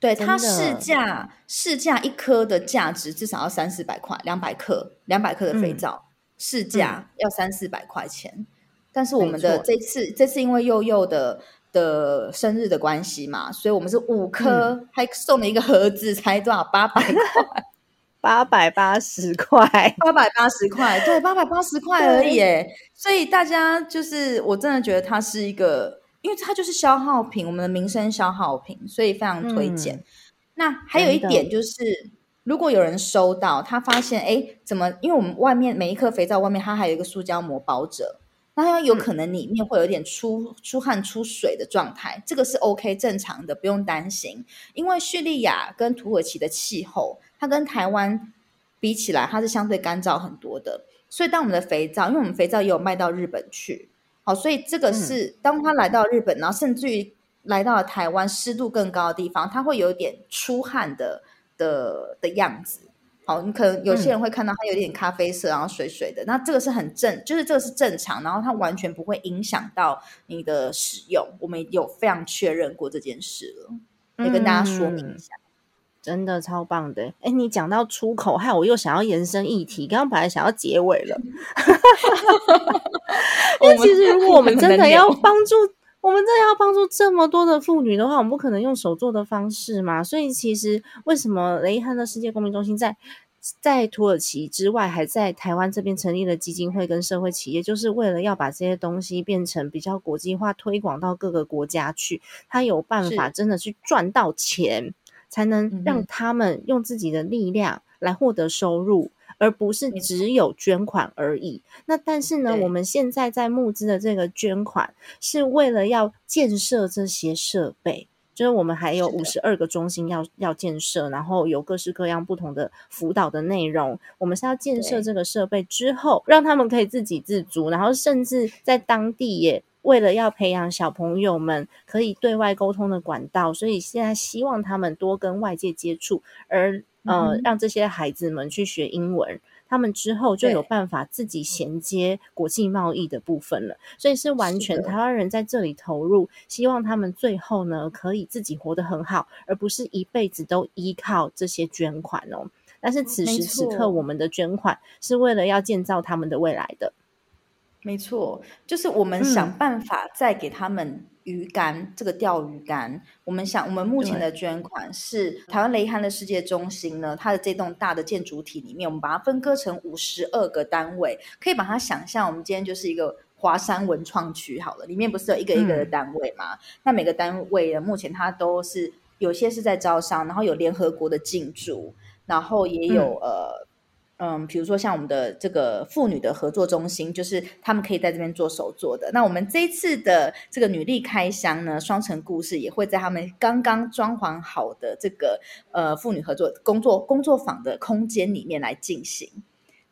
对它市价市价一颗的价值至少要三四百块，两百克两百克的肥皂市价要三四百块钱。但是我们的这次这次因为佑佑的的生日的关系嘛，所以我们是五颗，还送了一个盒子，才多少八百块，八百八十块，八百八十块，对，八百八十块而已。所以大家就是我真的觉得它是一个。因为它就是消耗品，我们的民生消耗品，所以非常推荐。那还有一点就是，如果有人收到，他发现哎，怎么？因为我们外面每一颗肥皂外面它还有一个塑胶膜包着，那它有可能里面会有点出出汗、出水的状态，这个是 OK 正常的，不用担心。因为叙利亚跟土耳其的气候，它跟台湾比起来，它是相对干燥很多的，所以当我们的肥皂，因为我们肥皂也有卖到日本去。好，所以这个是当他来到日本，然后甚至于来到了台湾，湿度更高的地方，他会有点出汗的的的样子。好，你可能有些人会看到它有点咖啡色，然后水水的，那这个是很正，就是这个是正常，然后它完全不会影响到你的使用。我们有非常确认过这件事了，也跟大家说明一下。真的超棒的，哎，你讲到出口，害我又想要延伸议题。刚刚本来想要结尾了，因为其实如果我们真的要帮助，我们真的要帮助这么多的妇女的话，我们不可能用手做的方式嘛。所以其实为什么雷汉的世界公民中心在在土耳其之外，还在台湾这边成立了基金会跟社会企业，就是为了要把这些东西变成比较国际化，推广到各个国家去。他有办法真的去赚到钱。才能让他们用自己的力量来获得收入，而不是只有捐款而已。那但是呢，我们现在在募资的这个捐款是为了要建设这些设备，就是我们还有五十二个中心要要建设，然后有各式各样不同的辅导的内容。我们是要建设这个设备之后，让他们可以自给自足，然后甚至在当地也。为了要培养小朋友们可以对外沟通的管道，所以现在希望他们多跟外界接触，而呃让这些孩子们去学英文，他们之后就有办法自己衔接国际贸易的部分了。所以是完全台湾人在这里投入，希望他们最后呢可以自己活得很好，而不是一辈子都依靠这些捐款哦。但是此时此刻，我们的捐款是为了要建造他们的未来的。没错，就是我们想办法再给他们鱼竿，这个钓鱼竿。我们想，我们目前的捐款是台湾雷汉的世界中心呢，它的这栋大的建筑体里面，我们把它分割成五十二个单位，可以把它想象，我们今天就是一个华山文创区好了，里面不是有一个一个的单位吗？那每个单位呢，目前它都是有些是在招商，然后有联合国的进驻，然后也有呃。嗯，比如说像我们的这个妇女的合作中心，就是他们可以在这边做手作的。那我们这一次的这个女力开箱呢，双城故事也会在他们刚刚装潢好的这个呃妇女合作工作工作坊的空间里面来进行。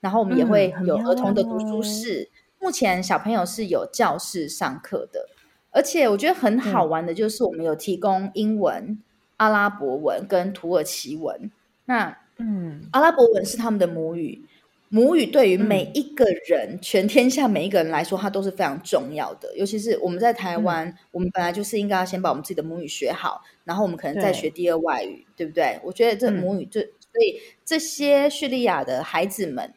然后我们也会有儿童的读书室，目前小朋友是有教室上课的，而且我觉得很好玩的就是我们有提供英文、阿拉伯文跟土耳其文。那嗯，阿拉伯文是他们的母语，母语对于每一个人，全天下每一个人来说，它都是非常重要的。尤其是我们在台湾，我们本来就是应该要先把我们自己的母语学好，然后我们可能再学第二外语，对不对？我觉得这母语，就所以这些叙利亚的孩子们，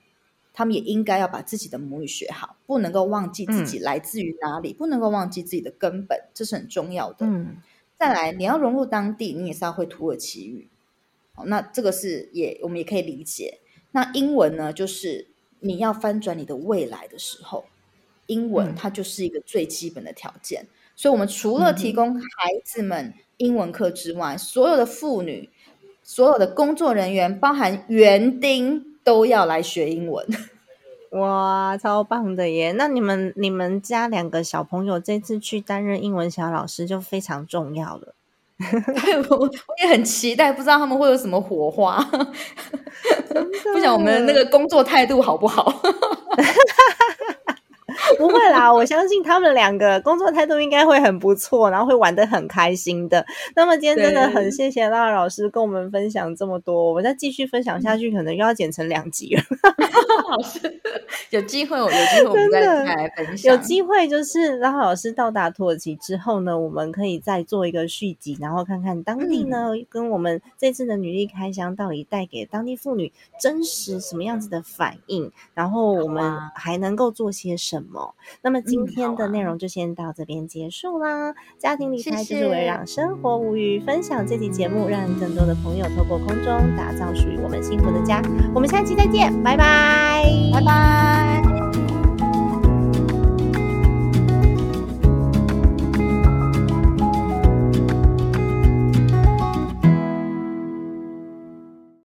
他们也应该要把自己的母语学好，不能够忘记自己来自于哪里，不能够忘记自己的根本，这是很重要的。嗯，再来，你要融入当地，你也是要会土耳其语。那这个是也我们也可以理解。那英文呢，就是你要翻转你的未来的时候，英文它就是一个最基本的条件。所以，我们除了提供孩子们英文课之外，所有的妇女、所有的工作人员，包含园丁，都要来学英文。哇，超棒的耶！那你们你们家两个小朋友这次去担任英文小老师就非常重要了。我我也很期待，不知道他们会有什么火花。不想我们那个工作态度好不好？不会啦，我相信他们两个工作态度应该会很不错，然后会玩的很开心的。那么今天真的很谢谢拉老师跟我们分享这么多，我们再继续分享下去，可能又要剪成两集了。老师 有机会，有机会我们再来分享。有机会就是拉老师到达土耳其之后呢，我们可以再做一个续集，然后看看当地呢跟我们这次的女力开箱到底带给当地妇女真实什么样子的反应，然后我们还能够做些什么。那么今天的内容就先到这边结束啦。家庭理财就是为让生活无虞，分享这期节目，让更多的朋友透过空中打造属于我们幸福的家。我们下期再见，拜拜，拜拜。